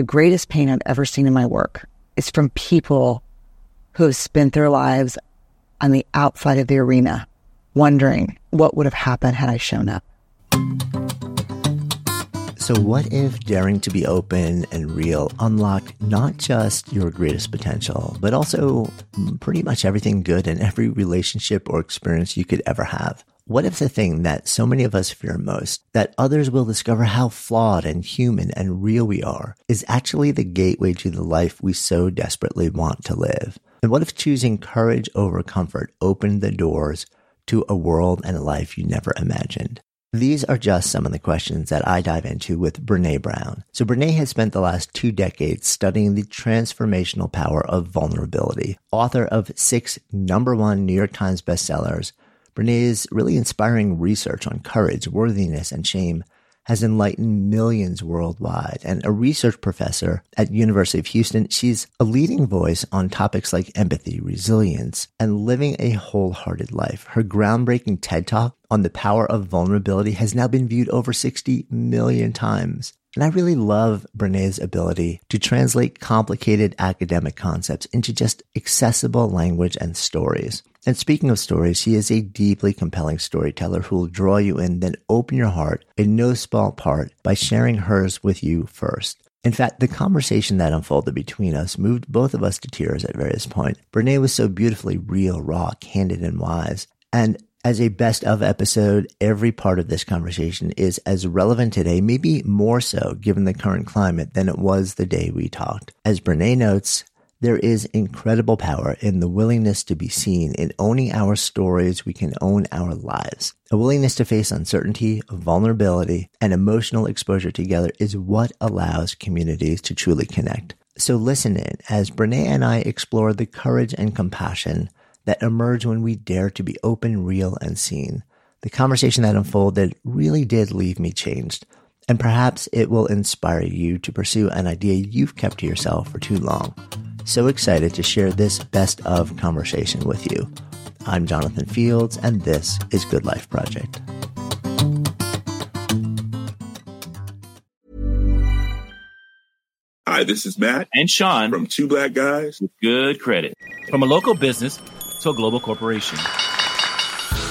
the greatest pain I've ever seen in my work is from people who have spent their lives on the outside of the arena, wondering what would have happened had I shown up. So, what if daring to be open and real unlocked not just your greatest potential, but also pretty much everything good in every relationship or experience you could ever have? What if the thing that so many of us fear most, that others will discover how flawed and human and real we are, is actually the gateway to the life we so desperately want to live? And what if choosing courage over comfort opened the doors to a world and a life you never imagined? These are just some of the questions that I dive into with Brene Brown. So Brene has spent the last two decades studying the transformational power of vulnerability. Author of six number one New York Times bestsellers, Brene's really inspiring research on courage, worthiness, and shame has enlightened millions worldwide. And a research professor at University of Houston, she's a leading voice on topics like empathy, resilience, and living a wholehearted life. Her groundbreaking TED Talk on the power of vulnerability has now been viewed over 60 million times. And I really love Brene's ability to translate complicated academic concepts into just accessible language and stories. And speaking of stories, she is a deeply compelling storyteller who will draw you in, then open your heart in no small part by sharing hers with you first. In fact, the conversation that unfolded between us moved both of us to tears at various points. Brene was so beautifully real, raw, candid, and wise. And as a best of episode, every part of this conversation is as relevant today, maybe more so given the current climate than it was the day we talked. As Brene notes, there is incredible power in the willingness to be seen. In owning our stories, we can own our lives. A willingness to face uncertainty, vulnerability, and emotional exposure together is what allows communities to truly connect. So listen in as Brene and I explore the courage and compassion that emerge when we dare to be open, real, and seen. The conversation that unfolded really did leave me changed, and perhaps it will inspire you to pursue an idea you've kept to yourself for too long. So excited to share this best of conversation with you. I'm Jonathan Fields, and this is Good Life Project. Hi, this is Matt and Sean from Two Black Guys with Good Credit. From a local business to a global corporation.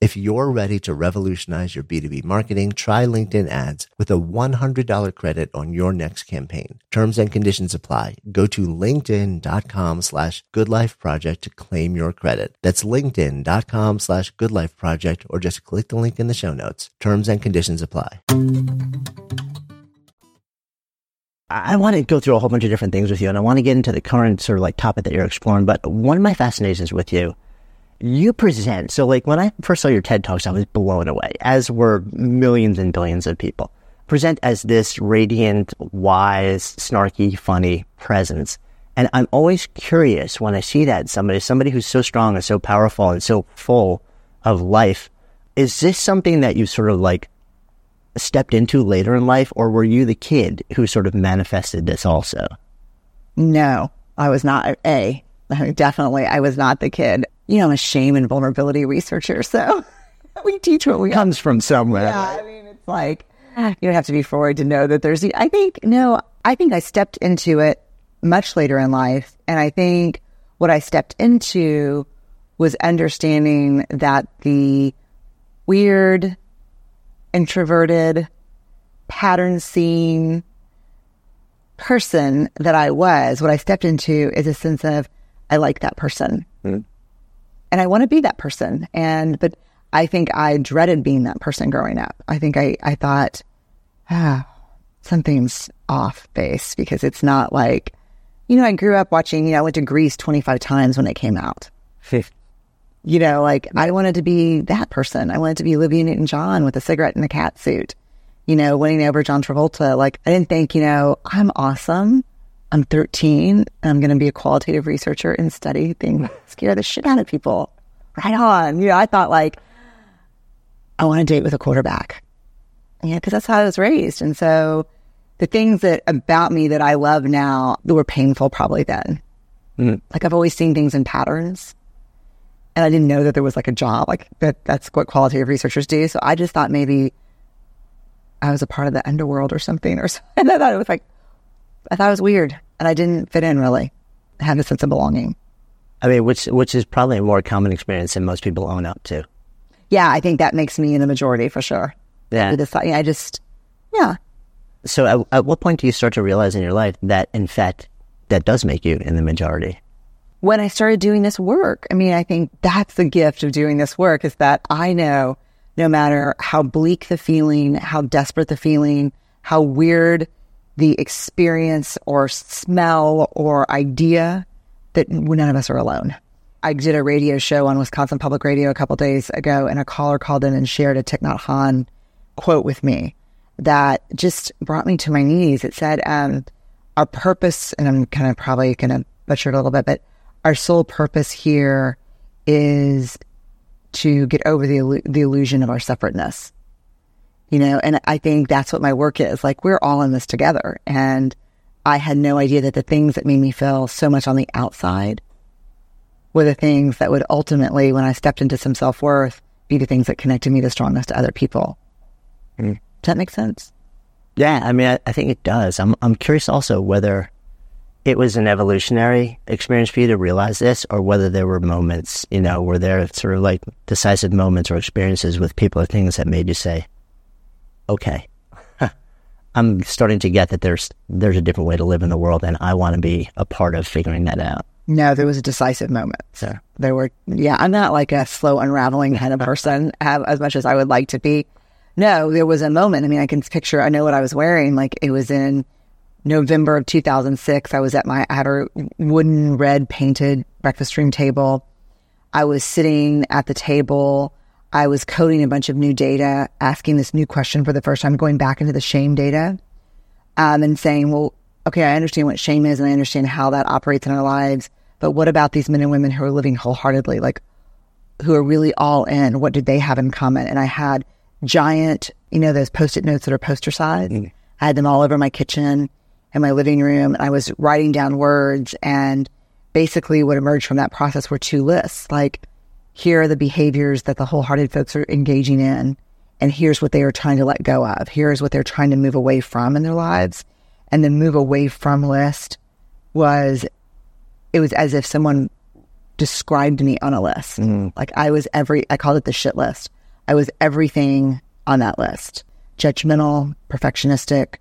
If you're ready to revolutionize your B2B marketing, try LinkedIn ads with a $100 credit on your next campaign. Terms and conditions apply. Go to linkedin.com slash goodlifeproject to claim your credit. That's linkedin.com slash goodlifeproject or just click the link in the show notes. Terms and conditions apply. I want to go through a whole bunch of different things with you and I want to get into the current sort of like topic that you're exploring. But one of my fascinations with you you present. So, like when I first saw your TED Talks, I was blown away, as were millions and billions of people. Present as this radiant, wise, snarky, funny presence. And I'm always curious when I see that somebody, somebody who's so strong and so powerful and so full of life. Is this something that you sort of like stepped into later in life, or were you the kid who sort of manifested this also? No, I was not. A, definitely, I was not the kid you know, I'm a shame and vulnerability researcher. So we teach what we comes from somewhere. Yeah. I mean, it's like, you don't have to be forward to know that there's, I think, no, I think I stepped into it much later in life. And I think what I stepped into was understanding that the weird, introverted, pattern seeing person that I was, what I stepped into is a sense of, I like that person. And I want to be that person. And, but I think I dreaded being that person growing up. I think I, I thought, ah, something's off base because it's not like, you know, I grew up watching, you know, I went to Grease 25 times when it came out. you know, like I wanted to be that person. I wanted to be Olivia Newton John with a cigarette and a cat suit, you know, winning over John Travolta. Like I didn't think, you know, I'm awesome. I'm 13. I'm going to be a qualitative researcher and study things scare the shit out of people. Right on. You know, I thought like, I want to date with a quarterback. Yeah, because that's how I was raised. And so the things that about me that I love now that were painful probably then. Mm. Like I've always seen things in patterns. And I didn't know that there was like a job, like that that's what qualitative researchers do. So I just thought maybe I was a part of the underworld or something or something. And I thought it was like I thought it was weird and I didn't fit in really. I had a sense of belonging. I mean, which which is probably a more common experience than most people own up to. Yeah, I think that makes me in the majority for sure. Yeah. I just, yeah. So at, at what point do you start to realize in your life that, in fact, that does make you in the majority? When I started doing this work, I mean, I think that's the gift of doing this work is that I know no matter how bleak the feeling, how desperate the feeling, how weird the experience or smell or idea that none of us are alone. I did a radio show on Wisconsin Public Radio a couple days ago, and a caller called in and shared a Thich Nhat Hanh quote with me that just brought me to my knees. It said, um, Our purpose, and I'm kind of probably going to butcher it a little bit, but our sole purpose here is to get over the, the illusion of our separateness you know, and I think that's what my work is. Like we're all in this together. And I had no idea that the things that made me feel so much on the outside were the things that would ultimately, when I stepped into some self worth, be the things that connected me the strongest to other people. Mm. Does that make sense? Yeah, I mean, I, I, think it does. I'm I'm curious also whether it was an evolutionary experience for you to realize this, or whether there were moments, you know, were there sort of like decisive moments or experiences with people or things that made you say, okay, I'm starting to get that there's there's a different way to live in the world, and I want to be a part of figuring that out. No, there was a decisive moment. So there were, yeah, I'm not like a slow unraveling kind of person as much as I would like to be. No, there was a moment. I mean, I can picture, I know what I was wearing. Like it was in November of 2006. I was at my, I had a wooden red painted breakfast room table. I was sitting at the table I was coding a bunch of new data, asking this new question for the first time, going back into the shame data, um, and saying, well, okay, I understand what shame is and I understand how that operates in our lives. But what about these men and women who are living wholeheartedly, like who are really all in? What did they have in common? And I had giant, you know, those post it notes that are poster size. Mm. I had them all over my kitchen and my living room. And I was writing down words. And basically, what emerged from that process were two lists like, here are the behaviors that the wholehearted folks are engaging in. And here's what they are trying to let go of. Here's what they're trying to move away from in their lives. And the move away from list was, it was as if someone described me on a list. Mm-hmm. Like I was every, I called it the shit list. I was everything on that list judgmental, perfectionistic,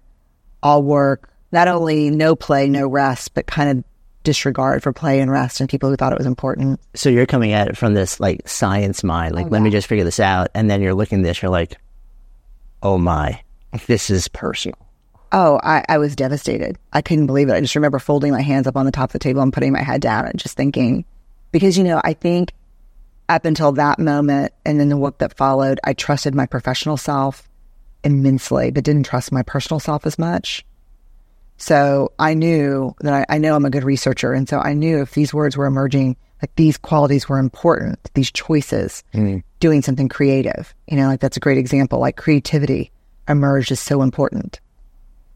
all work, not only no play, no rest, but kind of disregard for play and rest and people who thought it was important. So you're coming at it from this like science mind, like oh, let me just figure this out, and then you're looking at this, you're like, oh my, this is personal. Oh, I, I was devastated. I couldn't believe it. I just remember folding my hands up on the top of the table and putting my head down and just thinking, because, you know, I think up until that moment and then the work that followed, I trusted my professional self immensely, but didn't trust my personal self as much. So I knew that I, I know I'm a good researcher. And so I knew if these words were emerging, like these qualities were important, these choices, mm-hmm. doing something creative. You know, like that's a great example. Like creativity emerged as so important.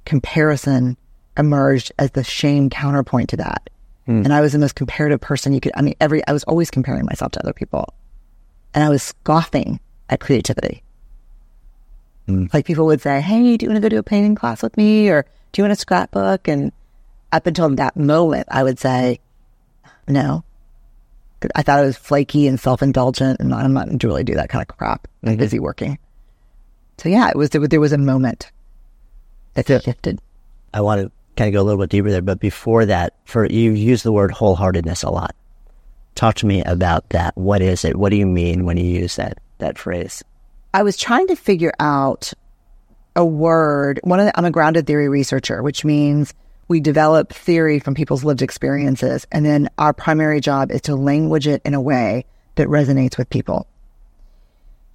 Comparison emerged as the shame counterpoint to that. Hmm. And I was the most comparative person you could, I mean, every, I was always comparing myself to other people. And I was scoffing at creativity. Hmm. Like people would say, Hey, do you want to go to a painting class with me? Or do you want a scrapbook? And up until that moment, I would say, no. I thought I was flaky and self indulgent, and I'm not to really do that kind of crap. I'm mm-hmm. busy working. So yeah, it was there, was- a moment that shifted. I want to kind of go a little bit deeper there, but before that, for you use the word wholeheartedness a lot. Talk to me about that. What is it? What do you mean when you use that that phrase? I was trying to figure out a word. One of the, I'm a grounded theory researcher, which means we develop theory from people's lived experiences, and then our primary job is to language it in a way that resonates with people.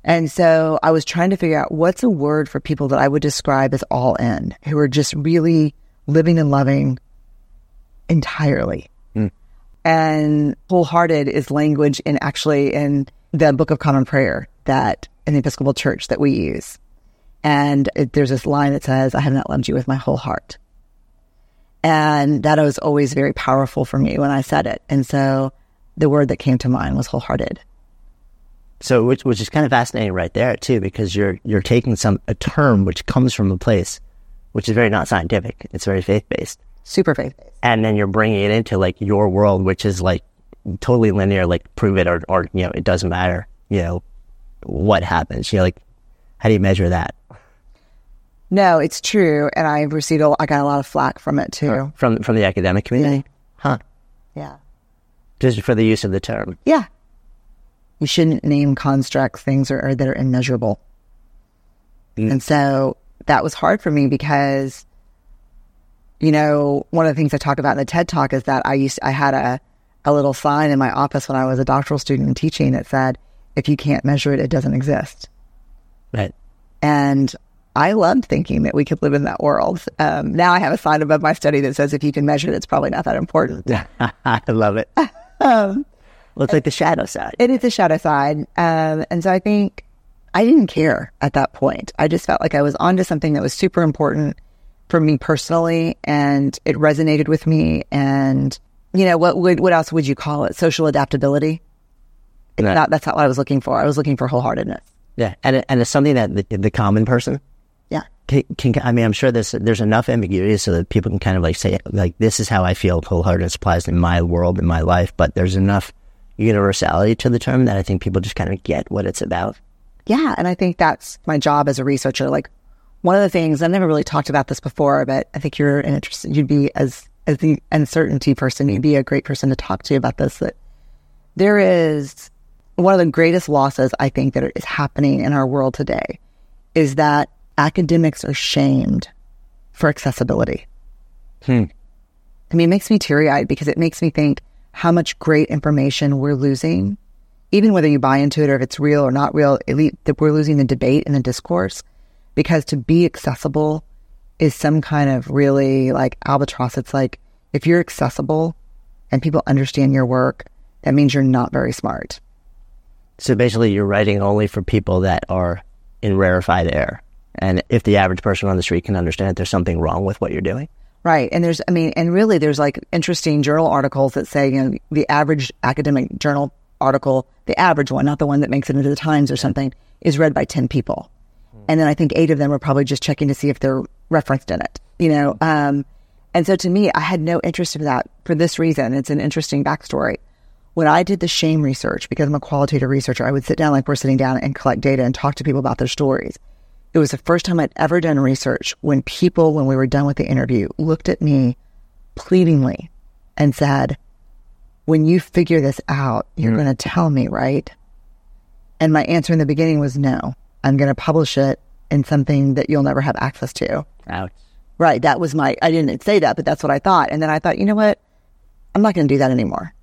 And so I was trying to figure out what's a word for people that I would describe as all in, who are just really living and loving entirely. Hmm. And wholehearted is language in actually in the Book of Common Prayer that in the Episcopal Church that we use. And it, there's this line that says, I have not loved you with my whole heart. And that was always very powerful for me when I said it. And so the word that came to mind was wholehearted. So, which, which is kind of fascinating right there too, because you're you're taking some a term which comes from a place which is very not scientific. It's very faith based, Super faith based. and then you're bringing it into like your world, which is like totally linear. Like prove it or or you know it doesn't matter. You know what happens. You know, like how do you measure that No, it's true. And I received, a, I got a lot of flack from it too. from from the academic community? Huh? Yeah. Just for the use of the term. Yeah. You shouldn't name constructs things are, are that are immeasurable. Mm. And so that was hard for me because, you know, one of the things I talk about in the TED talk is that I used, I had a, a little sign in my office when I was a doctoral student teaching that said, if you can't measure it, it doesn't exist. Right. And I loved thinking that we could live in that world. Um, now I have a sign above my study that says, if you can measure it, it's probably not that important. I love it. Um, Well, it's like the shadow side. It is the shadow side. Um, and so I think I didn't care at that point. I just felt like I was onto something that was super important for me personally and it resonated with me. And, you know, what would, what else would you call it? Social adaptability. It's Right. not, that's not what I was looking for. I was looking for wholeheartedness. Yeah, and and it's something that the, the common person Yeah. can, can. I mean, I'm sure there's there's enough ambiguity so that people can kind of like say like this is how I feel wholeheartedness applies in my world in my life, but there's enough universality to the term that I think people just kind of get what it's about. Yeah. And I think that's my job as a researcher. Like one of the things, I've never really talked about this before, but I think you're an interested, you'd be as, as the uncertainty person, you'd be a great person to talk to about this. That there is one of the greatest losses I think that is happening in our world today is that academics are shamed for accessibility. Hmm. I mean, it makes me teary eyed because it makes me think how much great information we're losing, even whether you buy into it or if it's real or not real, at least that we're losing the debate and the discourse because to be accessible is some kind of really like albatross. It's like if you're accessible and people understand your work, that means you're not very smart. So basically, you're writing only for people that are in rarefied air, and if the average person on the street can understand that there's something wrong with what you're doing. Right. And there's, I mean, and really there's like interesting journal articles that say, you know, the average academic journal article, the average one, not the one that makes it into the Times or something, is read by 10 people. And then I think eight of them are probably just checking to see if they're referenced in it, you know? Um, and so to me, I had no interest in that for this reason. It's an interesting backstory. When I did the shame research, because I'm a qualitative researcher, I would sit down like we're sitting down and collect data and talk to people about their stories. It was the first time I'd ever done research when people, when we were done with the interview, looked at me pleadingly and said, When you figure this out, you're mm-hmm. going to tell me, right? And my answer in the beginning was no. I'm going to publish it in something that you'll never have access to. Ouch. Right. That was my, I didn't say that, but that's what I thought. And then I thought, you know what? I'm not going to do that anymore.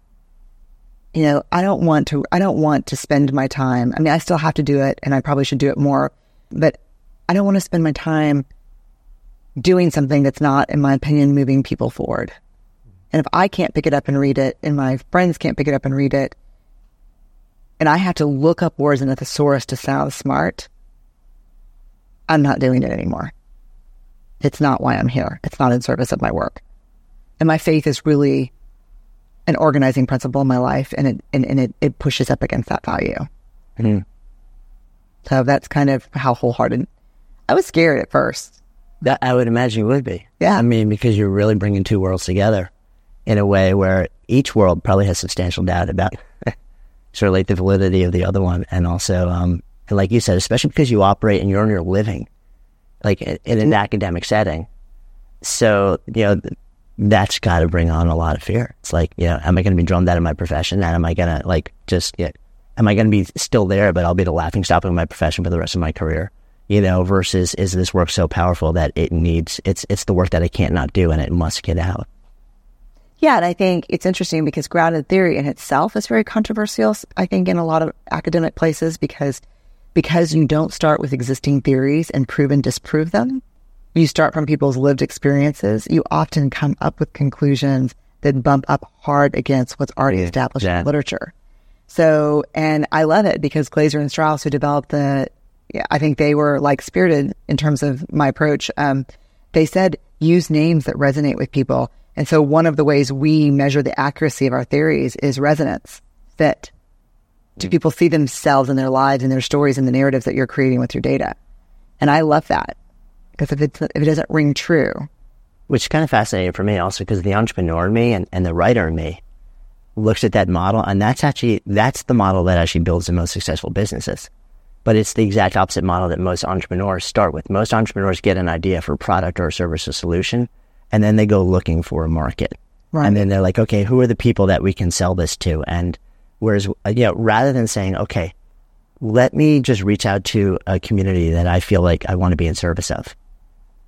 You know, I don't want to, I don't want to spend my time. I mean, I still have to do it and I probably should do it more, but I don't want to spend my time doing something that's not, in my opinion, moving people forward. And if I can't pick it up and read it and my friends can't pick it up and read it, and I have to look up words in a thesaurus to sound smart, I'm not doing it anymore. It's not why I'm here. It's not in service of my work. And my faith is really an organizing principle in my life, and it and, and it, it pushes up against that value. Mhm. So that's kind of how wholehearted. I was scared at first. That I would imagine you would be. Yeah. I mean, because you're really bringing two worlds together in a way where each world probably has substantial doubt about sort of like the validity of the other one, and also, um, and like you said, especially because you operate and you earn your living, like in, in an academic setting. So you know that's got to bring on a lot of fear. It's like, you know, am I going to be drummed out of my profession? And am I going to like just yeah, am I going to be still there, but I'll be the laughing stock of my profession for the rest of my career? You know, versus is this work so powerful that it needs it's it's the work that I can't not do and it must get out. Yeah, and I think it's interesting because grounded theory in itself is very controversial. I think in a lot of academic places because because you don't start with existing theories and prove and disprove them. You start from people's lived experiences. You often come up with conclusions that bump up hard against what's already established yeah. in literature. So, and I love it because Glaser and Strauss, who developed the, yeah, I think they were like spirited in terms of my approach. Um, they said use names that resonate with people. And so one of the ways we measure the accuracy of our theories is resonance, fit. Do people see themselves in their lives and their stories and the narratives that you're creating with your data? And I love that because if it's, if it doesn't ring true, which is kind of fascinating for me also because the entrepreneur in me and, and the writer in me looks at that model and that's actually that's the model that actually builds the most successful businesses. But it's the exact opposite model that most entrepreneurs start with. Most entrepreneurs get an idea for a product or a service or solution and then they go looking for a market. Right. and then they're like okay who are the people that we can sell this to? And whereas uh, you know rather than saying okay let me just reach out to a community that i feel like i want to be in service of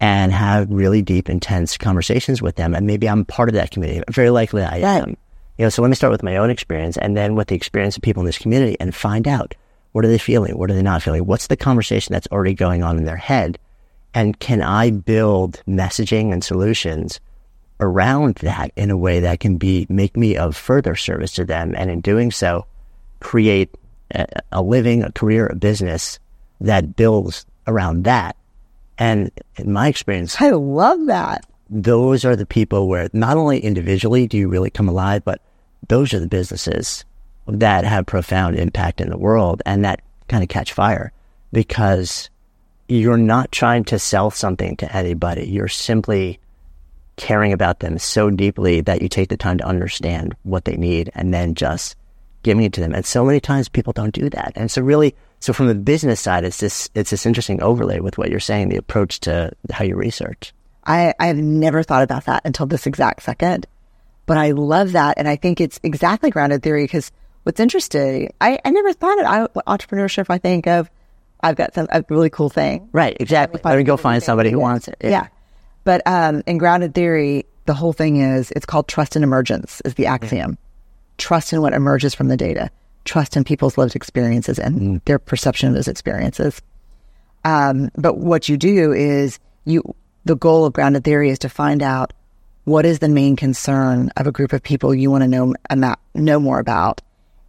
and have really deep, intense conversations with them. And maybe I'm part of that community. Very likely I am. You know, so let me start with my own experience and then with the experience of people in this community and find out what are they feeling? What are they not feeling? What's the conversation that's already going on in their head? And can I build messaging and solutions around that in a way that can be make me of further service to them? And in doing so, create a, a living, a career, a business that builds around that. And in my experience, I love that. those are the people where not only individually do you really come alive, but those are the businesses that have profound impact in the world and that kind of catch fire because you're not trying to sell something to anybody. You're simply caring about them so deeply that you take the time to understand what they need and then just giving it to them. And so many times people don't do that. And so really, so from the business side, it's this, it's this interesting overlay with what you're saying, the approach to how you research. I, I have never thought about that until this exact second, but I love that. And I think it's exactly grounded theory because what's interesting, I, I never thought of I, entrepreneurship. I think of, I've got some, a really cool thing. Right, exactly. Let me go find somebody who wants it. Yeah. But um, in grounded theory, the whole thing is it's called trust in emergence is the axiom. Trust in what emerges from the data. Trust in people's lived experiences and their perception of those experiences. Um, but what you do is you the goal of grounded theory is to find out what is the main concern of a group of people you want to know ama- know more about,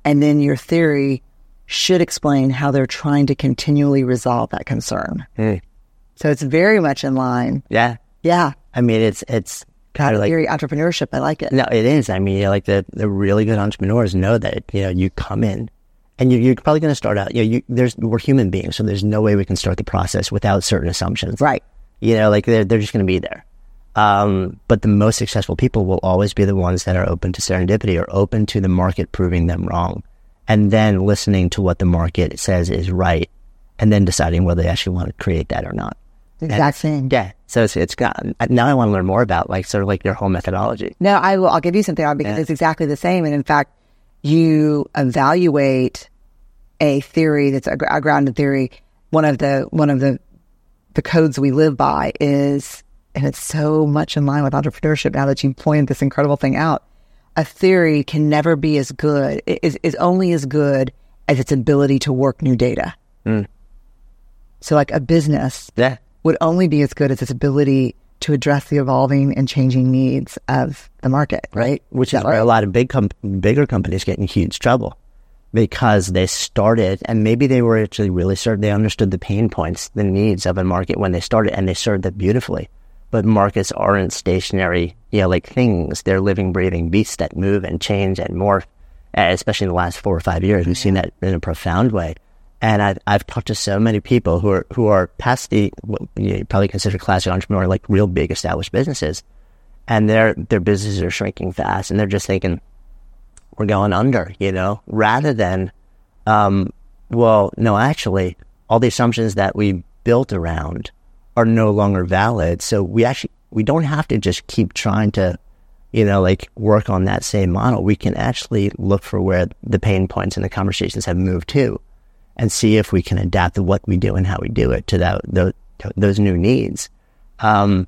and then your theory should explain how they're trying to continually resolve that concern. Hmm. So it's very much in line. Yeah. Yeah, I mean, it's, it's kind of like, theory entrepreneurship. I like it. no, it is. I mean, like the, the really good entrepreneurs know that, you know, you come in and you, you're probably going to start out, you know, you, there's, we're human beings. So there's no way we can start the process without certain assumptions. Right. You know, like they're, they're just going to be there. Um, but the most successful people will always be the ones that are open to serendipity or open to the market proving them wrong and then listening to what the market says is right and then deciding whether they actually want to create that or not. Exact same. Yeah. So it's, it's got, now I want to learn more about like sort of like your whole methodology. No, I will. I'll give you something on because Yeah. it's exactly the same. And in fact, you evaluate a theory that's a, a grounded theory. One of the one of the the codes we live by is, and it's so much in line with entrepreneurship now that you pointed this incredible thing out. A theory can never be as good is is only as good as its ability to work new data. Hmm. So, like a business Yeah. Would only be as good as its ability to address the evolving and changing needs of the market, right? Which Is is where a lot of big com- bigger companies get in huge trouble because they started and maybe they were actually really served. They understood the pain points, the needs of a market when they started and they served it beautifully. But markets aren't stationary, you know, like things. They're living, breathing beasts that move and change and morph, especially in the last four or five years. We've seen that in a profound way. And I've, I've talked to so many people who are, who are past the, what you probably consider classic entrepreneur, like real big established businesses. And their, their businesses are shrinking fast and they're just thinking, we're going under, you know, rather than, um, well, no, actually, all the assumptions that we built around are no longer valid. So we actually, we don't have to just keep trying to, you know, like work on that same model. We can actually look for where the pain points and the conversations have moved to and see if we can adapt what we do and how we do it to that, those, those new needs. Um,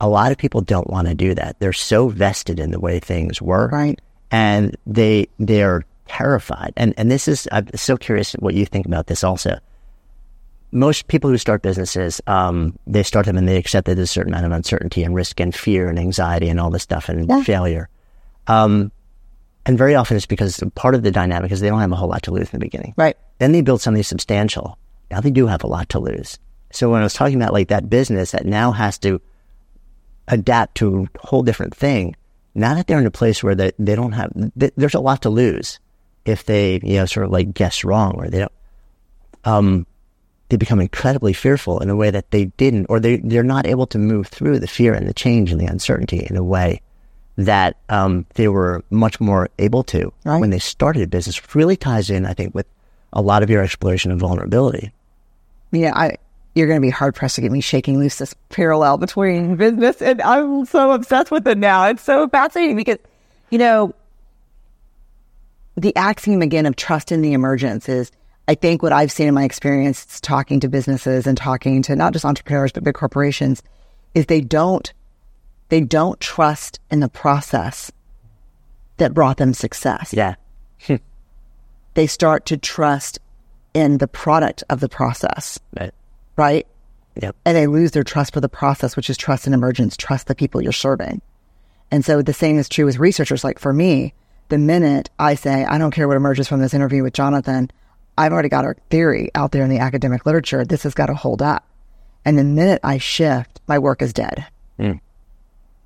a lot of people don't want to do that. They're so vested in the way things were, Right. and they they're terrified. And and this is I'm so curious what you think about this also. Most people who start businesses, um, they start them and they accept that there's a certain amount of uncertainty and risk and fear and anxiety and all this stuff and Yeah. failure. Um, and very often it's because part of the dynamic is they don't have a whole lot to lose in the beginning. Right. Then they build something substantial. Now they do have a lot to lose. So when I was talking about like that business that now has to adapt to a whole different thing, now that they're in a place where they, they don't have, th- there's a lot to lose if they, you know, sort of like guess wrong or they don't, um, they become incredibly fearful in a way that they didn't, or they, they're not able to move through the fear and the change and the uncertainty in a way that um, they were much more able to Right. when they started a business. Really ties in, I think, with a lot of your exploration of vulnerability. Yeah, I you're going to be hard pressed to get me shaking loose this parallel between business and I'm so obsessed with it now. It's so fascinating because, you know, the axiom again of trust in the emergence is, I think, what I've seen in my experience talking to businesses and talking to not just entrepreneurs but big corporations, is they don't they don't trust in the process that brought them success. Yeah. They start to trust in the product of the process, Right. right? Yep. and they lose their trust for the process, which is trust in emergence, trust the people you're serving. And so the same is true with researchers. Like for me, the minute I say, I don't care what emerges from this interview with Jonathan, I've already got our theory out there in the academic literature. This has got to hold up. And the minute I shift, my work is dead. Mm.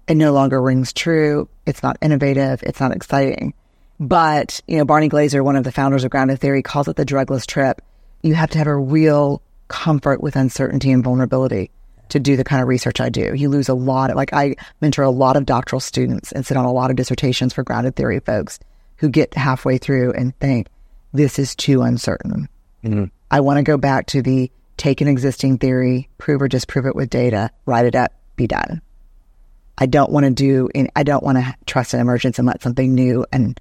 It no longer rings true. It's not innovative. It's not exciting. But, you know, Barney Glaser, one of the founders of grounded theory, calls it the drugless trip. You have to have a real comfort with uncertainty and vulnerability to do the kind of research I do. You lose a lot. Of, like I mentor a lot of doctoral students and sit on a lot of dissertations for grounded theory folks who get halfway through and think this is too uncertain. Mm-hmm. I want to go back to the take an existing theory, prove or disprove it with data, write it up, be done. I don't want to do, I don't want to trust an emergence and let something new and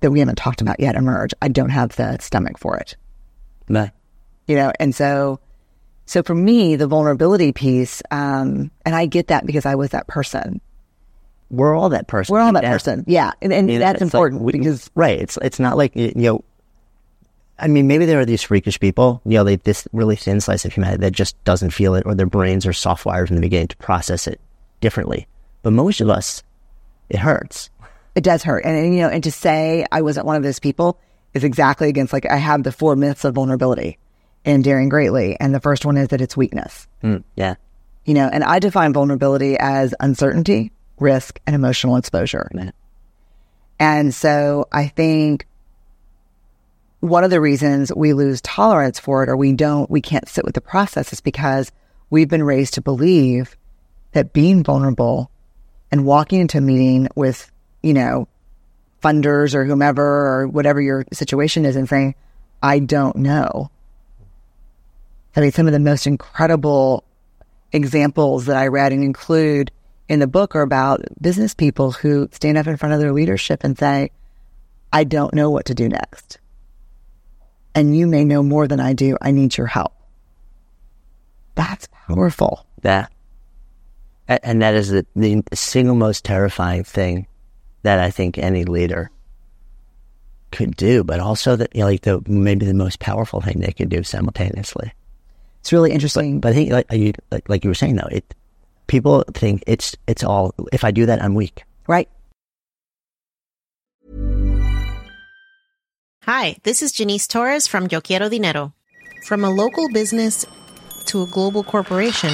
that we haven't talked about yet emerge. I don't have the stomach for it Right. you know and so so for me the vulnerability piece um and i get that because i was that person We're all that person. we're all that Yeah. person yeah and, and that's it's like important we- because right. It's it's not like you know. I mean, maybe there are these freakish people, you know, they this really thin slice of humanity that just doesn't feel it, or their brains are soft wired from the beginning to process it differently. But most of us, it hurts. It does hurt. And, and you know and to say i wasn't one of those people is exactly against like i have the four myths of vulnerability in daring greatly. And the first one is that it's weakness. Mm, yeah. you know and i define vulnerability as uncertainty risk and emotional exposure. Yeah. And so I think one of the reasons we lose tolerance for it or we don't, we can't sit with the process is because we've been raised to believe that being vulnerable and walking into a meeting with, you know, funders or whomever or whatever your situation is and saying, I don't know. I mean, some of the most incredible examples that I read and include in the book are about business people who stand up in front of their leadership and say, I don't know what to do next. And you may know more than I do. I need your help. That's powerful. That, and that is the, the single most terrifying thing that I think any leader could do, but also that you know, like the maybe the most powerful thing they could do simultaneously. It's really interesting. But, but I think, like you like, like you were saying, though, it people think it's it's all. If I do that, I'm weak. Right. Hi, this is Janice Torres from Yo Quiero Dinero. From a local business to a global corporation,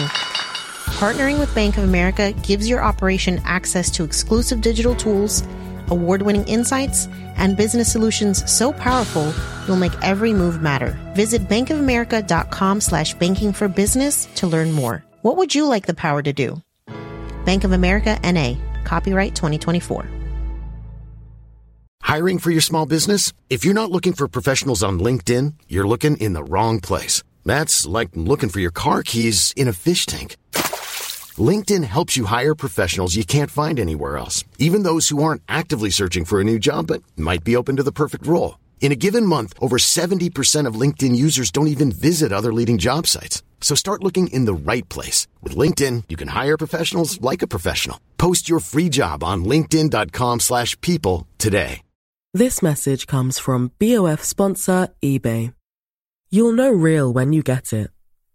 partnering with Bank of America gives your operation access to exclusive digital tools, award-winning insights, and business solutions so powerful you'll make every move matter. Visit bankofamerica.com slash banking for business to learn more. What would you like the power to do? Bank of America NA, copyright 2024. Hiring for your small business? If you're not looking for professionals on LinkedIn, you're looking in the wrong place. That's like looking for your car keys in a fish tank. LinkedIn helps you hire professionals you can't find anywhere else, even those who aren't actively searching for a new job but might be open to the perfect role. In a given month, over 70% of LinkedIn users don't even visit other leading job sites. So start looking in the right place. With LinkedIn, you can hire professionals like a professional. Post your free job on linkedin.com slash people today. This message comes from BOF sponsor eBay. You'll know real when you get it.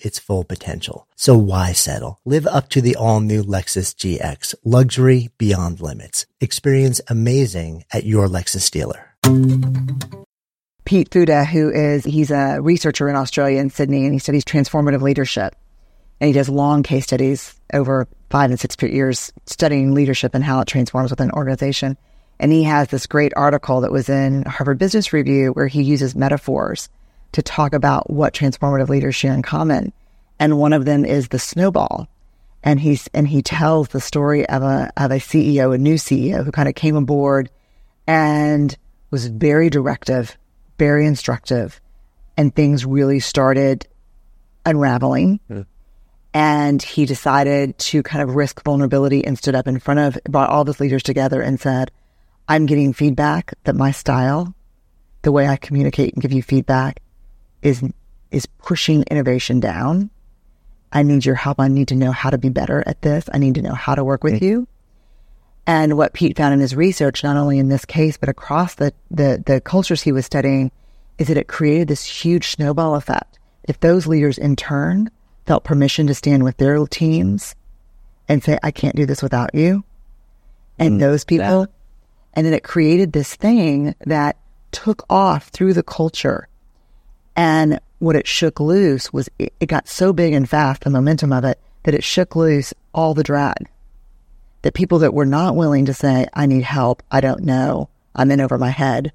its full potential. So why settle? Live up to the all new Lexus GX, luxury beyond limits. Experience amazing at your Lexus dealer. Pete Fuda, who is, he's a researcher in Australia in Sydney and he studies transformative leadership. And he does long case studies over five and six years studying leadership and how it transforms within an organization. And he has this great article that was in Harvard Business Review where he uses metaphors to talk about what transformative leaders share in common. And one of them is the snowball. And he's, and he tells the story of a, of a CEO, a new CEO who kind of came aboard and was very directive, very instructive, and things really started unraveling. Mm. And he decided to kind of risk vulnerability and stood up in front of, brought all his leaders together and said, I'm getting feedback that my style, the way I communicate and give you feedback is, is pushing innovation down. I need your help. I need to know how to be better at this. I need to know how to work with you. And what Pete found in his research, not only in this case, but across the, the, the cultures he was studying, is that it created this huge snowball effect. If those leaders in turn felt permission to stand with their teams and say, I can't do this without you. And mm, those people that. And then it created this thing that took off through the culture. And what it shook loose was it, it got so big and fast, the momentum of it, that it shook loose all the drag. That people that were not willing to say, I need help, I don't know, I'm in over my head,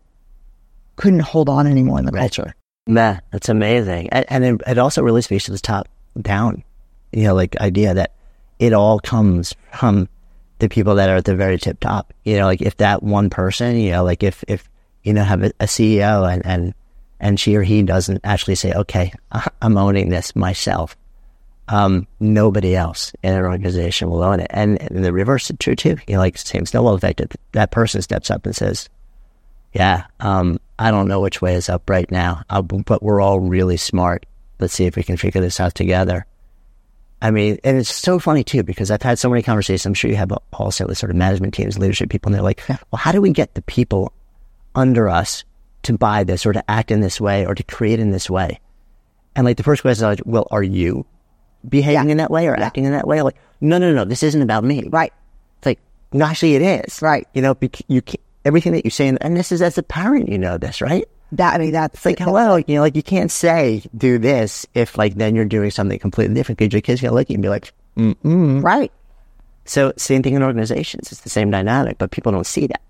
couldn't hold on anymore in the culture. Man, that's amazing. And, and it, it also really speaks to the top down, you know, like idea that it all comes from the people that are at the very tip top. You know, like if that one person, you know, like if, if, you know, have a, a CEO and, and, and she or he doesn't actually say, okay, I'm owning this myself. Um, nobody else in an organization will own it. And, and the reverse is true too. You know, like same snowball effect. If that person steps up and says, yeah, um, I don't know which way is up right now, uh, but we're all really smart. Let's see if we can figure this out together. I mean, and it's so funny too, because I've had so many conversations. I'm sure you have also with sort of management teams, leadership people, and they're like, well, how do we get the people under us to buy this or to act in this way or to create in this way? And like the first question is like, well, are you behaving Yeah. in that way or Yeah. acting in that way? Like, no, no, no, this isn't about me. Right. It's like, no, actually it is. Right. You know, you everything that you say, and, this is as a parent, you know this, right? That, I mean, that's It's like, hello, you know, like you can't say do this if like then you're doing something completely different because your kid's gonna look at you and be like, mm-mm. right. So same thing in organizations. It's the same dynamic, but people don't see that.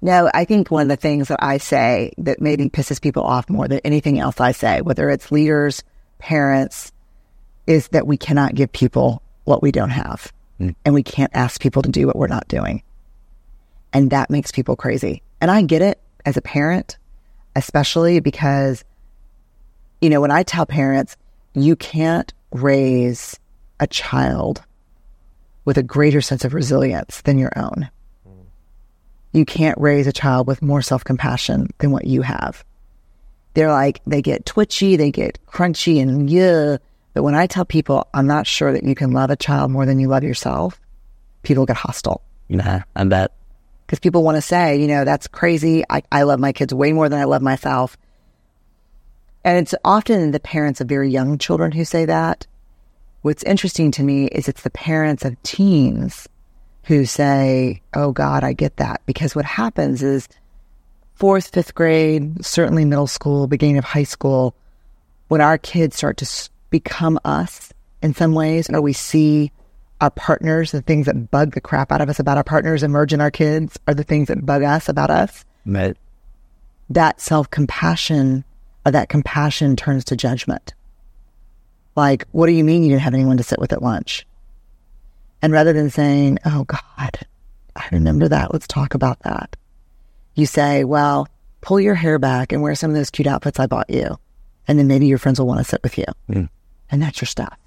No, I think one of the things that I say that maybe pisses people off more than anything else I say, whether it's leaders, parents, is that we cannot give people what we don't have. Mm. And we can't ask people to do what we're not doing. And that makes people crazy. And I get it as a parent, especially because, you know, when I tell parents, you can't raise a child with a greater sense of resilience than your own you can't raise a child with more self compassion than what you have. They're like, they get twitchy, they get crunchy and yeah. But when I tell people, I'm not sure that you can love a child more than you love yourself, people get hostile Nah, I bet. because people want to say, you know, that's crazy. I, I love my kids way more than I love myself. And it's often the parents of very young children who say that. What's interesting to me is it's the parents of teens who say, oh God, I get that. Because what happens is fourth, fifth grade, certainly middle school, beginning of high school, when our kids start to become us in some ways, or we see our partners, the things that bug the crap out of us about our partners emerge in our kids, are the things that bug us about us. But That self compassion or that compassion turns to judgment. Like, what do you mean you didn't have anyone to sit with at lunch? And rather than saying, oh God, I remember that, let's talk about that, you say, well, pull your hair back and wear some of those cute outfits I bought you. And then maybe your friends will want to sit with you. Hmm. And that's your stuff.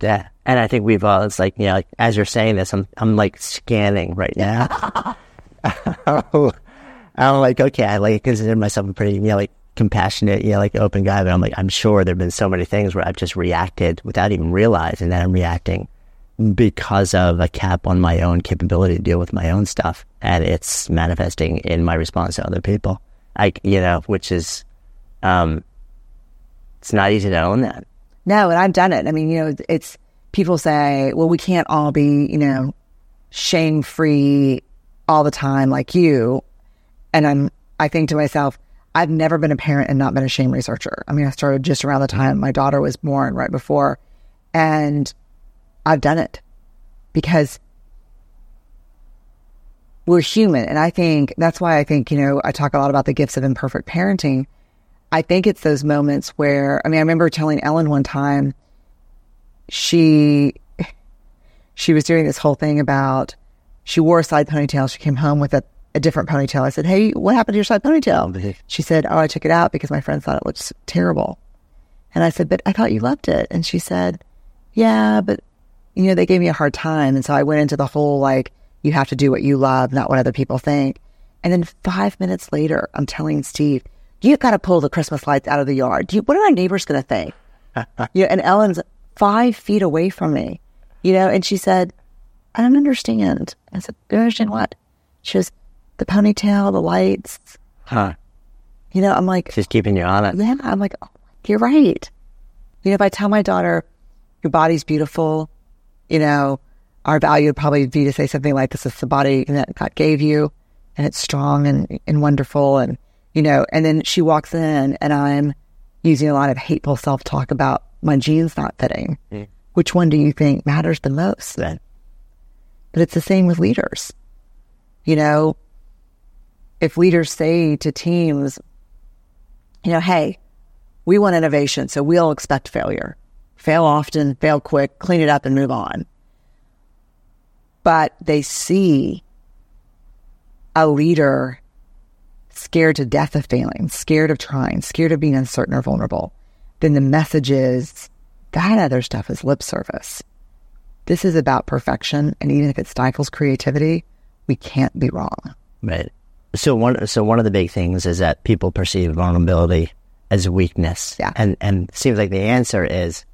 yeah, and I think we've all. It's like you know, like, as you're saying this, I'm I'm like scanning right now. I'm like, okay, I like consider myself a pretty, you know, like compassionate, you know, like open guy, but I'm like, I'm sure there've been so many things where I've just reacted without even realizing that I'm reacting because of a cap on my own capability to deal with my own stuff, and it's manifesting in my response to other people. Like, you know, which is, um, it's not easy to own that. No, and I've done it. I mean, you know, it's people say, well, we can't all be, you know, shame free all the time like you. And I'm, I think to myself, I've never been a parent and not been a shame researcher. I mean, I started just around the time my daughter was born, right before. And I've done it because we're human. And I think that's why I think, you know, I talk a lot about the gifts of imperfect parenting. I think it's those moments where, I mean, I remember telling Ellen one time, she, she was doing this whole thing about, she wore a side ponytail. She came home with a, a different ponytail. I said, Hey, what happened to your side ponytail? She said, Oh, I took it out because my friends thought it looked terrible. And I said, But I thought you loved it. And she said, Yeah, but you know, they gave me a hard time. And so I went into the whole like, you have to do what you love, not what other people think. And then five minutes later, I'm telling Steve, you got to pull the Christmas lights out of the yard. Do you, what are my neighbors going to think? you know, and Ellen's five feet away from me, you know, and she said, I don't understand. I said, "You don't understand what? She goes, the ponytail, the lights. Huh. You know, I'm like, She's keeping you on it. yeah, I'm like, oh, you're right. You know, if I tell my daughter, your body's beautiful, you know, our value would probably be to say something like, this is the body that God gave you and it's strong and, and wonderful. And, you know, and then she walks in and I'm, using a lot of hateful self talk about my jeans not fitting. Mm. Which one do you think matters the most then? But it's the same with leaders. You know, if leaders say to teams, you know, hey, we want innovation, so we'll expect failure. Fail often, fail quick, clean it up and move on. But they see a leader scared to death of failing, scared of trying, scared of being uncertain or vulnerable, then the message is that other stuff is lip service. This is about perfection, and even if it stifles creativity, we can't be wrong. Right. So one so one of the big things is that people perceive vulnerability as weakness. Yeah. And and it seems like the answer is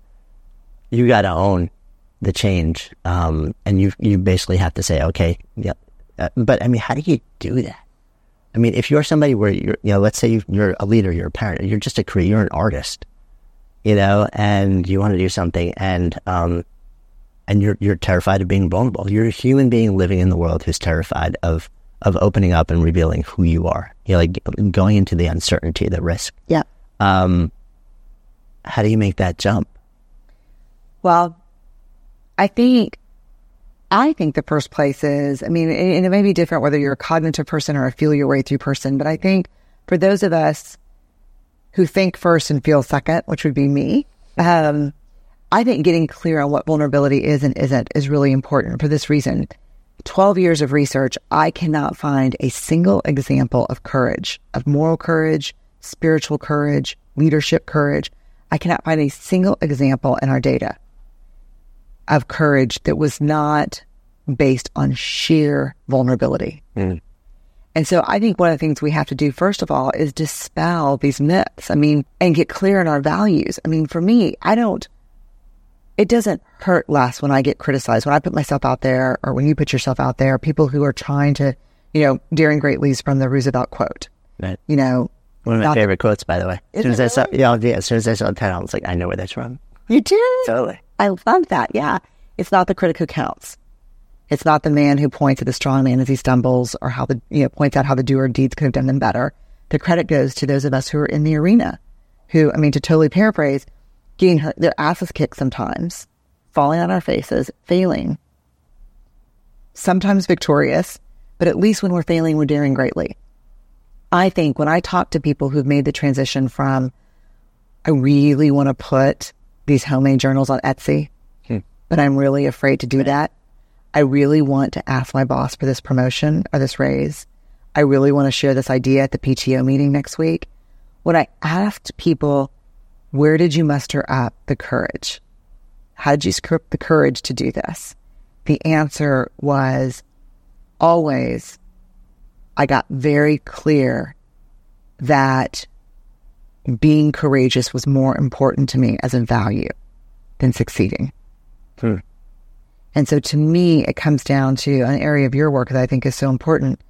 you got to own the change, um, and you you basically have to say, okay, yeah. Uh, but I mean, how do you do that? I mean, if you're somebody where you're, you know, let's say you- you're a leader, you're a parent, you're just a creator, you're an artist, you know, and you want to do something, and um, and you're you're terrified of being vulnerable. You're a human being living in the world who's terrified of of opening up and revealing who you are. You know, like going into the uncertainty, the risk. Yeah. Um, how do you make that jump? Well, I think, I think the first place is, I mean, and it may be different whether you're a cognitive person or a feel your way through person, but I think for those of us who think first and feel second, which would be me, um, I think getting clear on what vulnerability is and isn't is really important for this reason. 12 years of research, I cannot find a single example of courage, of moral courage, spiritual courage, leadership courage. I cannot find a single example in our data of courage that was not based on sheer vulnerability. Mm. And so I think one of the things we have to do, first of all, is dispel these myths. I mean, and get clear on our values. I mean, for me, I don't, it doesn't hurt less when I get criticized, when I put myself out there or when you put yourself out there, people who are trying to, you know, daring greatly is from the Roosevelt quote. Right. You know, One of my favorite quotes, by the way. As soon as I saw, yeah, yeah, as soon as I saw the title, I was like, I know where that's from. You do. Totally. I love that. Yeah. It's not the critic who counts. It's not the man who points at the strong man as he stumbles or how the, you know, points out how the doer deeds could have done them better. The credit goes to those of us who are in the arena who, I mean, to totally paraphrase, getting her, their asses kicked sometimes, falling on our faces, failing, sometimes victorious, but at least when we're failing, we're daring greatly. I think when I talk to people who've made the transition from, I really want to put these homemade journals on Etsy, hmm. but I'm really afraid to do that. I really want to ask my boss for this promotion or this raise. I really want to share this idea at the PTO meeting next week. When I asked people, where did you muster up the courage? How did you script the courage to do this? The answer was always, I got very clear that being courageous was more important to me as a value than succeeding. Hmm. And so to me, it comes down to an area of your work that I think is so important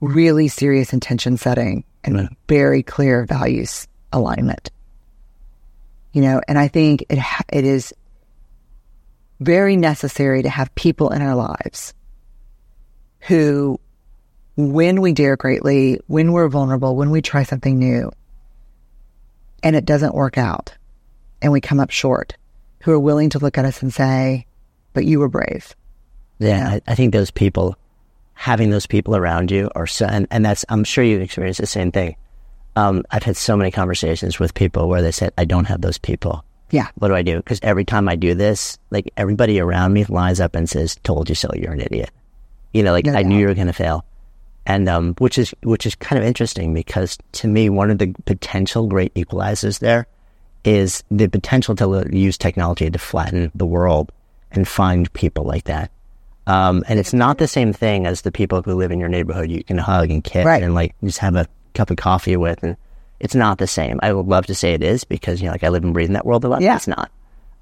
really serious intention setting and very clear values alignment. You know, and I think it, ha- it is very necessary to have people in our lives who, when we dare greatly, when we're vulnerable, when we try something new and it doesn't work out and we come up short, who are willing to look at us and say, but you were brave. Yeah, I, I think those people, having those people around you are so, and, and that's, I'm sure you've experienced the same thing. Um, I've had so many conversations with people where they said, I don't have those people. Yeah. What do I do? Because every time I do this, like everybody around me lines up and says, told you so, you're an idiot. You know, like No I knew you were going to fail. And, um, which is, which is kind of interesting because to me, one of the potential great equalizers there is the potential to use technology to flatten the world and find people like that. Um, and it's not the same thing as the people who live in your neighborhood you can hug and kiss Right. and like just have a cup of coffee with. And it's not the same. I would love to say it is because, you know, like I live and breathe in that world a lot. Yeah. It's not.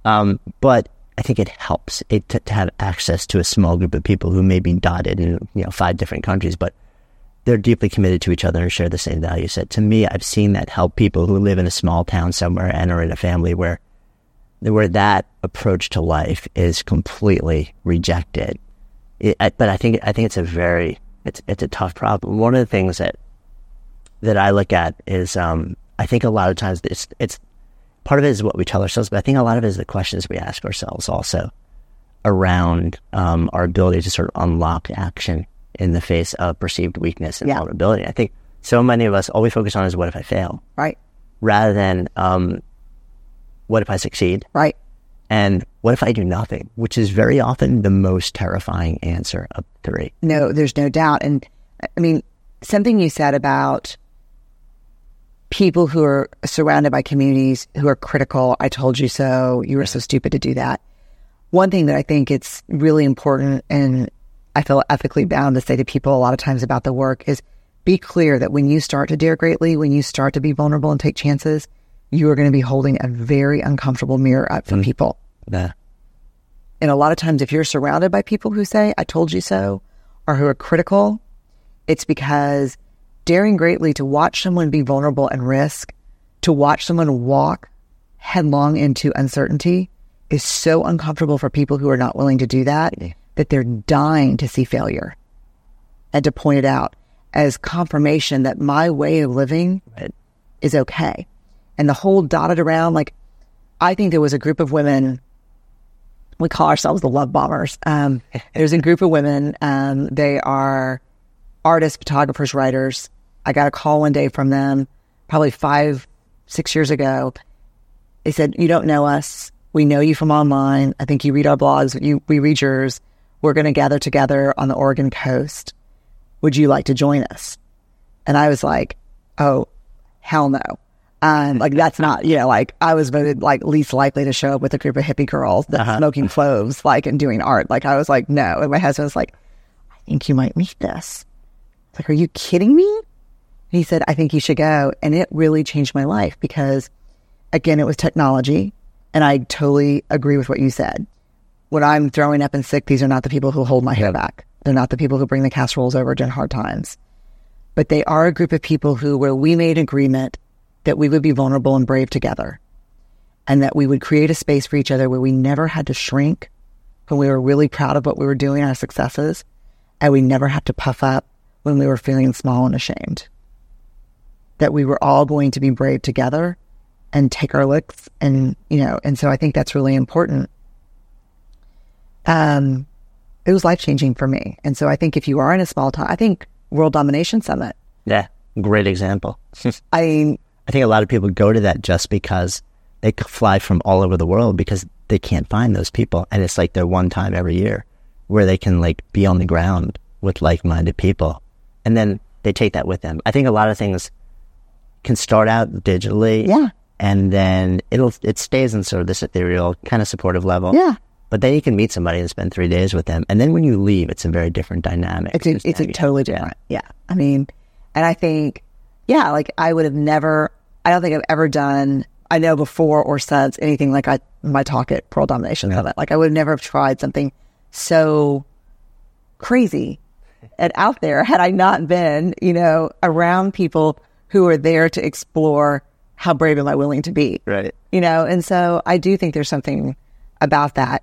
Um, but I think it helps it to, to have access to a small group of people who may be dotted in, you know, five different countries, but they're deeply committed to each other and share the same value set. To me, I've seen that help people who live in a small town somewhere and are in a family where where that approach to life is completely rejected. It, I, but I think I think it's a very it's it's a tough problem. One of the things that that I look at is um, I think a lot of times it's it's part of it is what we tell ourselves, but I think a lot of it is the questions we ask ourselves also around um, our ability to sort of unlock action in the face of perceived weakness and Yeah. vulnerability. I think so many of us all we focus on is what if I fail, Right. rather than um, what if I succeed, Right. and what if I do nothing, which is very often the most terrifying answer of three. No, there's no doubt. And I mean, something you said about people who are surrounded by communities who are critical. I told you so. You were so stupid to do that. One thing that I think it's really important and I feel ethically bound to say to people a lot of times about the work is be clear that when you start to dare greatly, when you start to be vulnerable and take chances, you are going to be holding a very uncomfortable mirror up for mm. people. Yeah. And a lot of times, if you're surrounded by people who say, I told you so, or who are critical, it's because daring greatly to watch someone be vulnerable and risk, to watch someone walk headlong into uncertainty is so uncomfortable for people who are not willing to do that, that they're dying to see failure and to point it out as confirmation that my way of living is okay. And the whole dotted around, like, I think there was a group of women we call ourselves the love bombers. Um, there's a group of women. Um, they are artists, photographers, writers. I got a call one day from them, probably five, six years ago. They said, "You don't know us. We know you from online. I think you read our blogs. You, we read yours. We're going to gather together on the Oregon coast. Would you like to join us?" And I was like, "Oh, hell no." Um, like that's not, you know, like I was voted like least likely to show up with a group of hippie girls that's smoking cloves, like and doing art. Like I was like, no. And my husband was like, I think you might meet this. Like, are you kidding me? He said, I think you should go. And it really changed my life because again, it was technology. And I totally agree with what you said. When I'm throwing up and sick, these are not the people who hold my hair back. They're not the people who bring the casseroles over during hard times. But they are a group of people who, where we made agreement that we would be vulnerable and brave together and that we would create a space for each other where we never had to shrink when we were really proud of what we were doing, our successes, and we never had to puff up when we were feeling small and ashamed. That we were all going to be brave together and take our licks and, you know, and so I think that's really important. Um, it was life changing for me. And so I think if you are in a small town, I think World Domination Summit, Yeah. Great example. I mean, I think a lot of people go to that just because they fly from all over the world because they can't find those people. And it's like their one time every year where they can like be on the ground with like minded people. And then they take that with them. I think a lot of things can start out digitally. Yeah. And then it'll, it stays in sort of this ethereal kind of supportive level. Yeah. But then you can meet somebody and spend three days with them. And then when you leave, it's a very different dynamic. It's a, it's a totally different. Yeah. I mean, and I think, yeah, like I would have never, I don't think I've ever done, I know before or since anything like I, my talk at World Domination Summit. Like I would never have tried something so crazy and out there had I not been, you know, around people who are there to explore how brave am I willing to be. Right. You know, and so I do think there's something about that.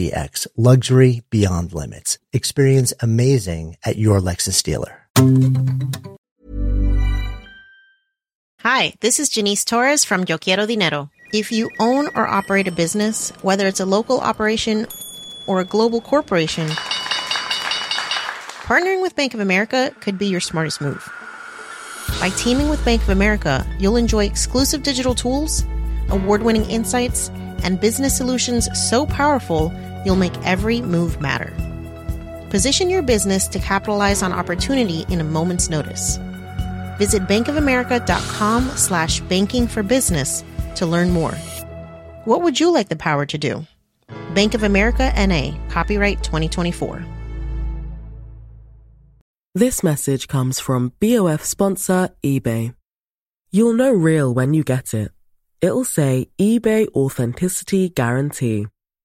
luxury beyond limits. Experience amazing at your Lexus dealer. Hi, this is Janice Torres from Yo Quiero Dinero. If you own or operate a business, whether it's a local operation or a global corporation, partnering with Bank of America could be your smartest move. By teaming with Bank of America, you'll enjoy exclusive digital tools, award winning insights, and business solutions so powerful you'll make every move matter. Position your business to capitalize on opportunity in a moment's notice. Visit bankofamerica.com slash banking for business to learn more. What would you like the power to do? Bank of America NA, copyright 2024. This message comes from BOF sponsor eBay. You'll know real when you get it. It'll say eBay Authenticity Guarantee.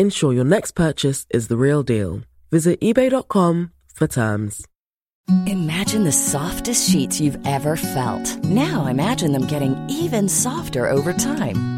Ensure your next purchase is the real deal. Visit eBay.com for terms. Imagine the softest sheets you've ever felt. Now imagine them getting even softer over time.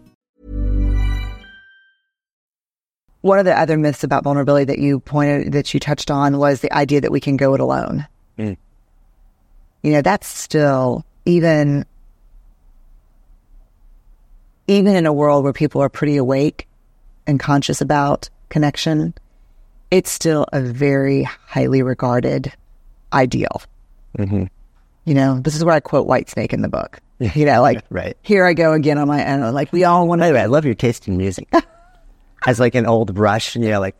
One of the other myths about vulnerability that you pointed, that you touched on was the idea that we can go it alone. Mm. You know, that's still even, even in a world where people are pretty awake and conscious about connection, it's still a very highly regarded ideal. Mm-hmm. You know, this is where I quote Whitesnake in the book. You know, like, Right. here I go again on my own. Like, we all want By the way, I love your taste in music. As like an old Rush, you know, like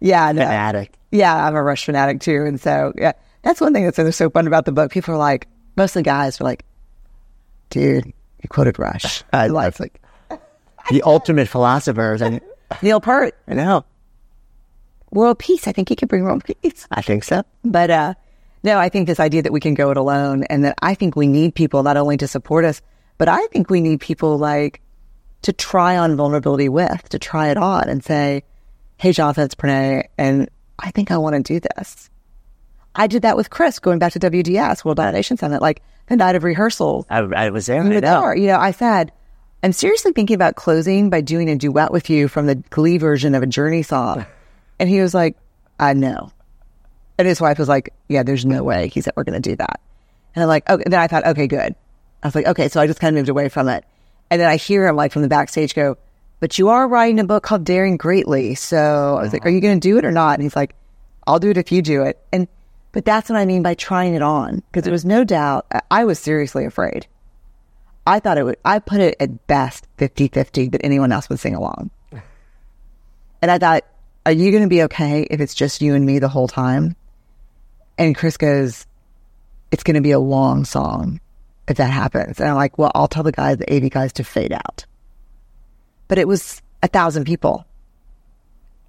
Yeah, no. fanatic. Yeah, I'm a Rush fanatic too. And so, yeah, that's one thing that's so, so fun about the book. People are like, most of the guys are like, dude, you quoted Rush. I like, like the ultimate philosophers. And Neil Peart, I know. world peace. I think he can bring world peace. I think so. But uh, no, I think this idea that we can go it alone and that I think we need people not only to support us, but I think we need people like to try on vulnerability with, to try it on and say, hey, Jonathan, it's Brené, and I think I want to do this. I did that with Chris going back to WDS, World Domination Summit, like the night of rehearsal. I, I was there. in I know. door. You know, I said, I'm seriously thinking about closing by doing a duet with you from the Glee version of a Journey song. And he was like, I know. And his wife was like, Yeah, there's no way. He said, We're going to do that. And I'm like, Okay. Then I thought, Okay, good. I was like, Okay. So I just kind of moved away from it. And then I hear him like from the backstage go, But you are writing a book called Daring Greatly. So I was like, Are you going to do it or not? And he's like, I'll do it if you do it. And, but that's what I mean by trying it on. Because there was no doubt, I- I was seriously afraid. I thought it would, I put it at best 50 50 that anyone else would sing along. And I thought, are you going to be okay if it's just you and me the whole time? And Chris goes, it's going to be a long song if that happens. And I'm like, well, I'll tell the guys, the 80 guys to fade out. But it was a thousand people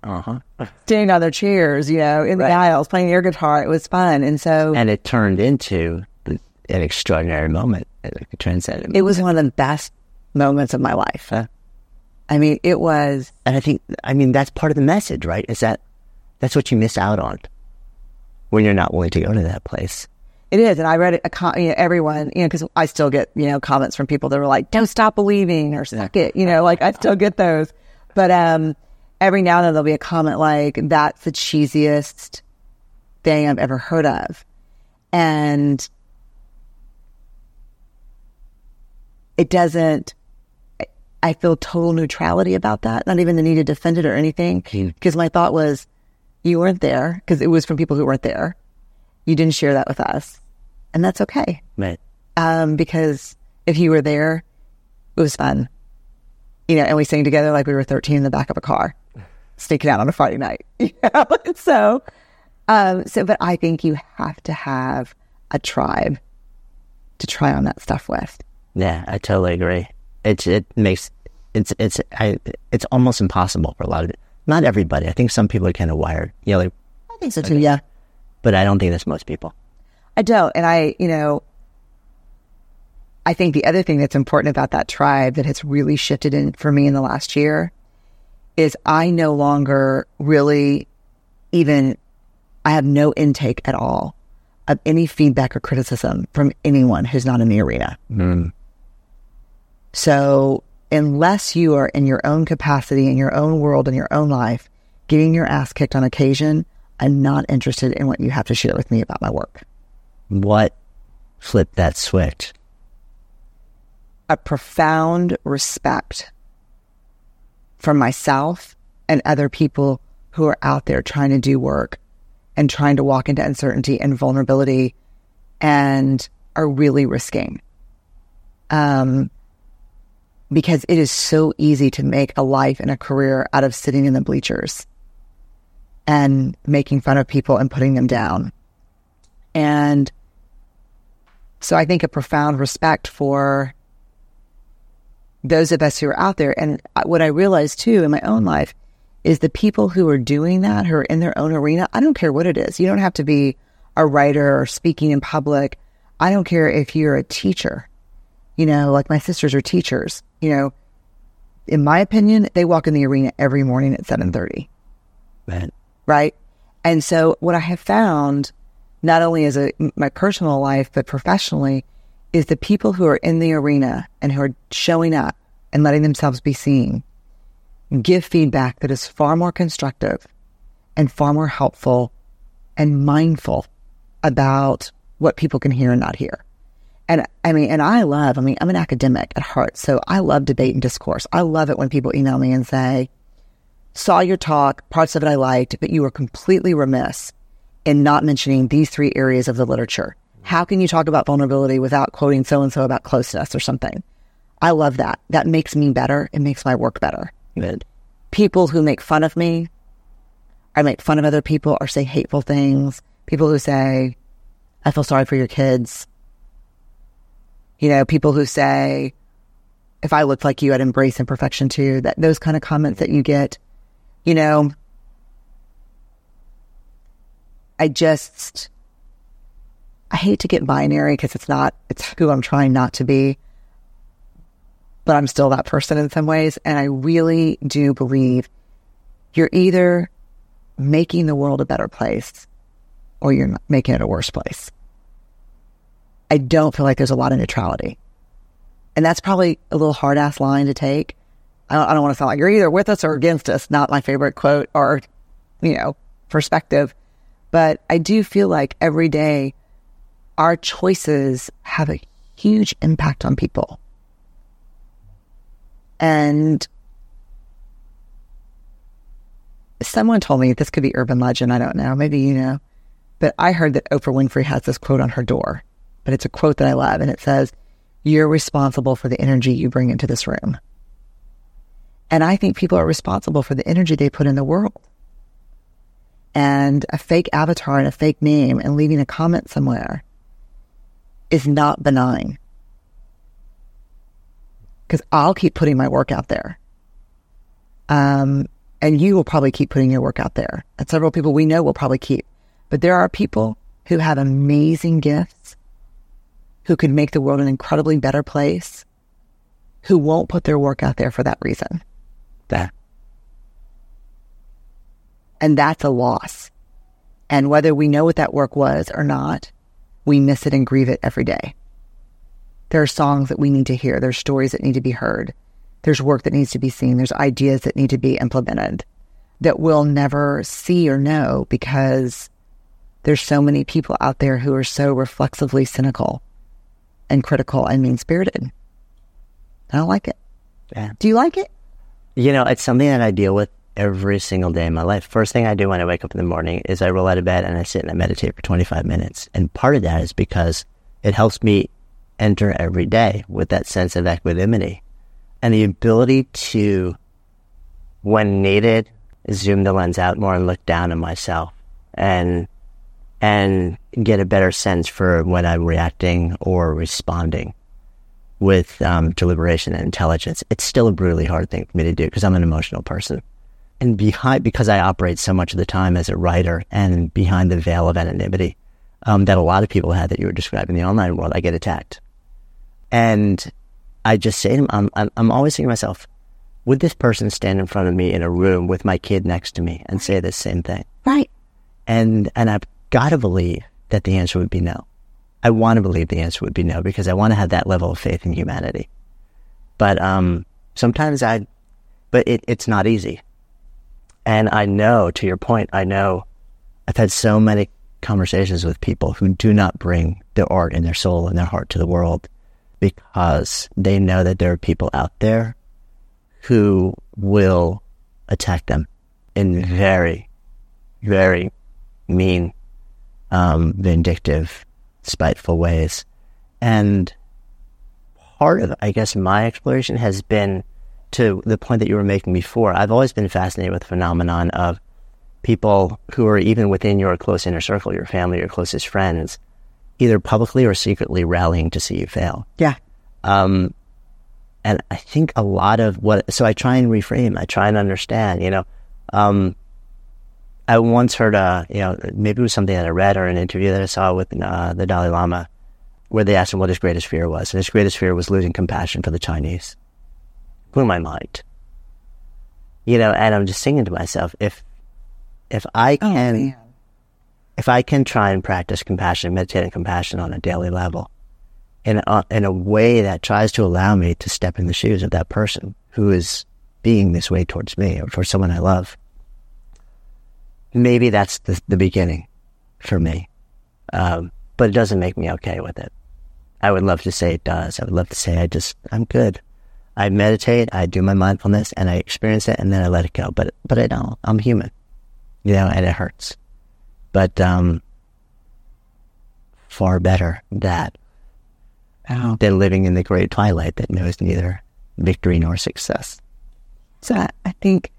Uh huh. standing on their chairs, you know, in the aisles playing air guitar. It was fun. And so And it turned into an extraordinary moment. Like a transcendent. it was one of the best moments of my life. Huh? I mean, it was And I think, I mean, that's part of the message, right? Is that that's what you miss out on when you're not willing to go to that place. It is, and I read it. A com- you know, everyone, you know, because I still get you know comments from people that are like, "Don't stop believing" or "Suck it," you know, like I still get those. But um, every now and then there'll be a comment like, "That's the cheesiest thing I've ever heard of," and it doesn't. I- I feel total neutrality about that. Not even the need to defend it or anything, because my thought was, you weren't there because it was from people who weren't there. You didn't share that with us. And that's okay. Right. Um, because if you were there, it was fun. You know, and we sang together like we were 13 in the back of a car, sneaking out on a Friday night. You know? so, um, so, but I think you have to have a tribe to try on that stuff with. Yeah, I totally agree. It it makes it's it's I, it's almost impossible for a lot of. Not everybody. I think some people are kind of wired. You know, like, I think so too. Yeah, but I don't think that's most people. I don't, and I, you know, I think the other thing that's important about that tribe that has really shifted in for me in the last year is I no longer really even I have no intake at all of any feedback or criticism from anyone who's not in the arena. Mm. So unless you are in your own capacity, in your own world, in your own life, getting your ass kicked on occasion, I'm not interested in what you have to share with me about my work. What flipped that switch? A profound respect for myself and other people who are out there trying to do work and trying to walk into uncertainty and vulnerability and are really risking. Um, because it is so easy to make a life and a career out of sitting in the bleachers and making fun of people and putting them down. And so I think a profound respect for those of us who are out there. And what I realized too in my own life is the people who are doing that, who are in their own arena. I don't care what it is. You don't have to be a writer or speaking in public. I don't care if you're a teacher. You know, like my sisters are teachers. You know, in my opinion, they walk in the arena every morning at seven thirty. Right. Right. And so what I have found, not only as a my personal life but professionally, is the people who are in the arena and who are showing up and letting themselves be seen give feedback that is far more constructive and far more helpful and mindful about what people can hear and not hear. And I mean, and I love, I mean, I'm an academic at heart, so I love debate and discourse. I love it when people email me and say, saw your talk, parts of it I liked, but you were completely remiss in not mentioning these three areas of the literature. How can you talk about vulnerability without quoting so and so about closeness or something? I love that. That makes me better. It makes my work better. Good. People who make fun of me, I make fun of other people or say hateful things. People who say, I feel sorry for your kids. You know, people who say, if I looked like you, I'd embrace imperfection too. That those kind of comments that you get, you know, I just, I hate to get binary because it's not, it's who I'm trying not to be but I'm still that person in some ways. And I really do believe you're either making the world a better place or you're making it a worse place. I don't feel like there's a lot of neutrality. And that's probably a little hard ass line to take. I don't, I don't want to sound like you're either with us or against us. Not my favorite quote or, you know, perspective. But I do feel like every day our choices have a huge impact on people. And someone told me this could be urban legend. I don't know. Maybe you know. But I heard that Oprah Winfrey has this quote on her door, but it's a quote that I love. And it says, You're responsible for the energy you bring into this room. And I think people are responsible for the energy they put in the world. And a fake avatar and a fake name and leaving a comment somewhere is not benign because I'll keep putting my work out there. Um, and you will probably keep putting your work out there. And several people we know will probably keep. But there are people who have amazing gifts, who could make the world an incredibly better place, who won't put their work out there for that reason. That. And that's a loss. And whether we know what that work was or not, we miss it and grieve it every day. There are songs that we need to hear. There's stories that need to be heard. There's work that needs to be seen. There's ideas that need to be implemented that we'll never see or know because there's so many people out there who are so reflexively cynical and critical and mean spirited. I don't like it. Yeah. Do you like it? You know, it's something that I deal with every single day in my life. First thing I do when I wake up in the morning is I roll out of bed and I sit and I meditate for 25 minutes. And part of that is because it helps me enter every day with that sense of equanimity and the ability to, when needed, zoom the lens out more and look down on myself and and get a better sense for when I'm reacting or responding with um, deliberation and intelligence, it's still a brutally hard thing for me to do because I'm an emotional person. And behind, because I operate so much of the time as a writer and behind the veil of anonymity um, that a lot of people had that you were describing in the online world, I get attacked. And I just say to them, I'm, I'm, I'm always thinking to myself, would this person stand in front of me in a room with my kid next to me and say the same thing? Right. And, and I've got to believe that the answer would be no. I want to believe the answer would be no because I want to have that level of faith in humanity. But um, sometimes I, but it, it's not easy. And I know, to your point, I know I've had so many conversations with people who do not bring their art and their soul and their heart to the world because they know that there are people out there who will attack them in very, very mean, um, vindictive, spiteful ways. And part of, I guess, my exploration has been to the point that you were making before. I've always been fascinated with the phenomenon of people who are even within your close inner circle, your family, your closest friends, either publicly or secretly rallying to see you fail. Yeah. Um, and I think a lot of what, so I try and reframe, I try and understand, you know, um, I once heard a, you know, maybe it was something that I read or an interview that I saw with uh, the Dalai Lama, where they asked him what his greatest fear was, and his greatest fear was losing compassion for the Chinese. Blew my mind. You know, and I'm just thinking to myself, if if I can, oh, if I can try and practice compassion, meditate on compassion on a daily level, in a, in a way that tries to allow me to step in the shoes of that person who is being this way towards me or for someone I love, maybe that's the, the beginning for me. Um, but it doesn't make me okay with it. I would love to say it does. I would love to say I just, I'm good. I meditate, I do my mindfulness and I experience it and then I let it go. But, but I don't. I'm human, you know, and it hurts. But, um, far better that oh. than living in the great twilight that knows neither victory nor success. So I think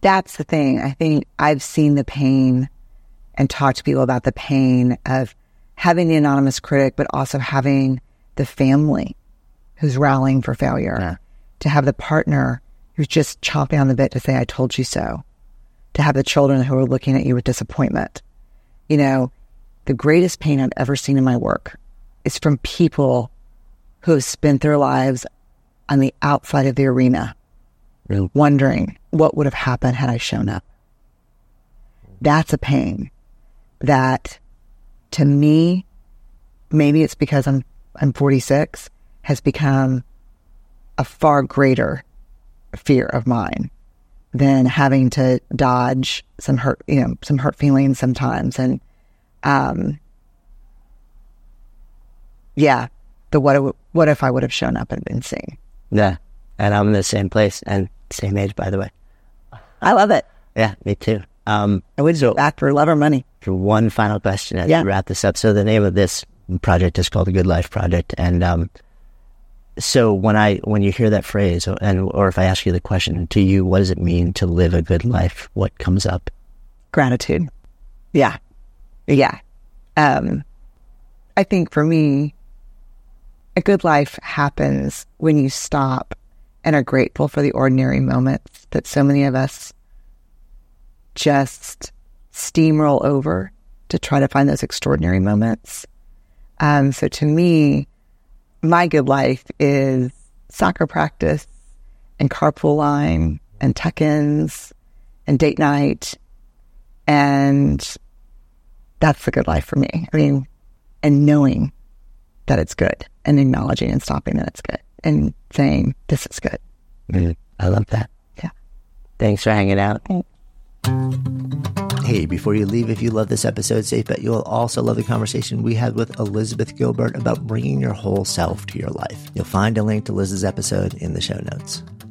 that's the thing. I think I've seen the pain and talked to people about the pain of having the anonymous critic, but also having the family who's rallying for failure, yeah. to have the partner who's just chomping on the bit to say, I told you so, to have the children who are looking at you with disappointment. You know, the greatest pain I've ever seen in my work is from people who have spent their lives on the outside of the arena, really? wondering what would have happened had I shown up. That's a pain that to me, maybe it's because I'm, I'm 46, has become a far greater fear of mine than having to dodge some hurt, you know, some hurt feelings sometimes. And, um, yeah, the what, what if I would have shown up and been seen? Yeah. And I'm in the same place and same age, by the way. I love it. Yeah, me too. Um, I would so back for love or money. For one final question as yeah. we wrap this up. So the name of this project is called the Good Life Project, and um, so when I when you hear that phrase, and or if I ask you the question to you, what does it mean to live a good life? What comes up? Gratitude. Yeah, yeah. Um, I think for me, a good life happens when you stop and are grateful for the ordinary moments that so many of us just steamroll over to try to find those extraordinary moments. Um, so to me, my good life is soccer practice and carpool line and tuck-ins and date night. And that's the good life for me. I mean, and knowing that it's good and acknowledging and stopping that it's good and saying, this is good. Mm, I love that. Yeah. Thanks for hanging out. Hey, before you leave, if you love this episode, safe bet you'll also love the conversation we had with Elizabeth Gilbert about bringing your whole self to your life. You'll find a link to Liz's episode in the show notes.